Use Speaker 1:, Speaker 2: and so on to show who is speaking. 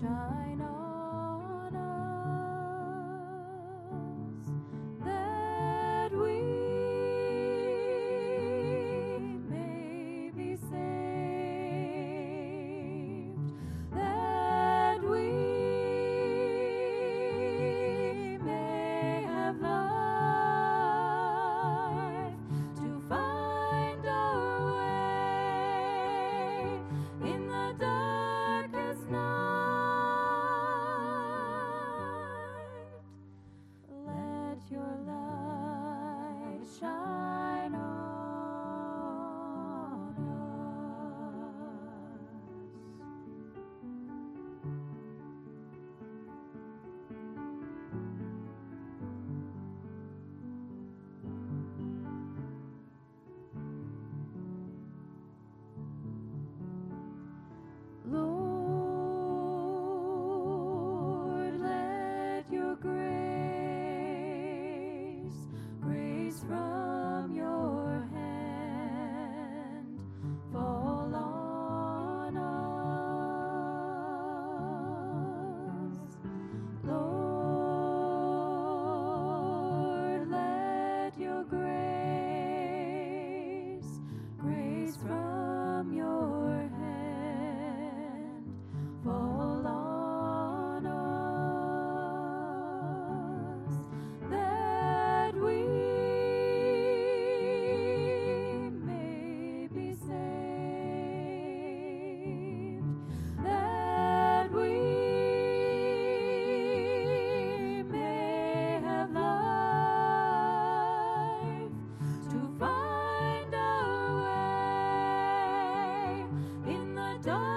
Speaker 1: shine on. 笑 is right. die.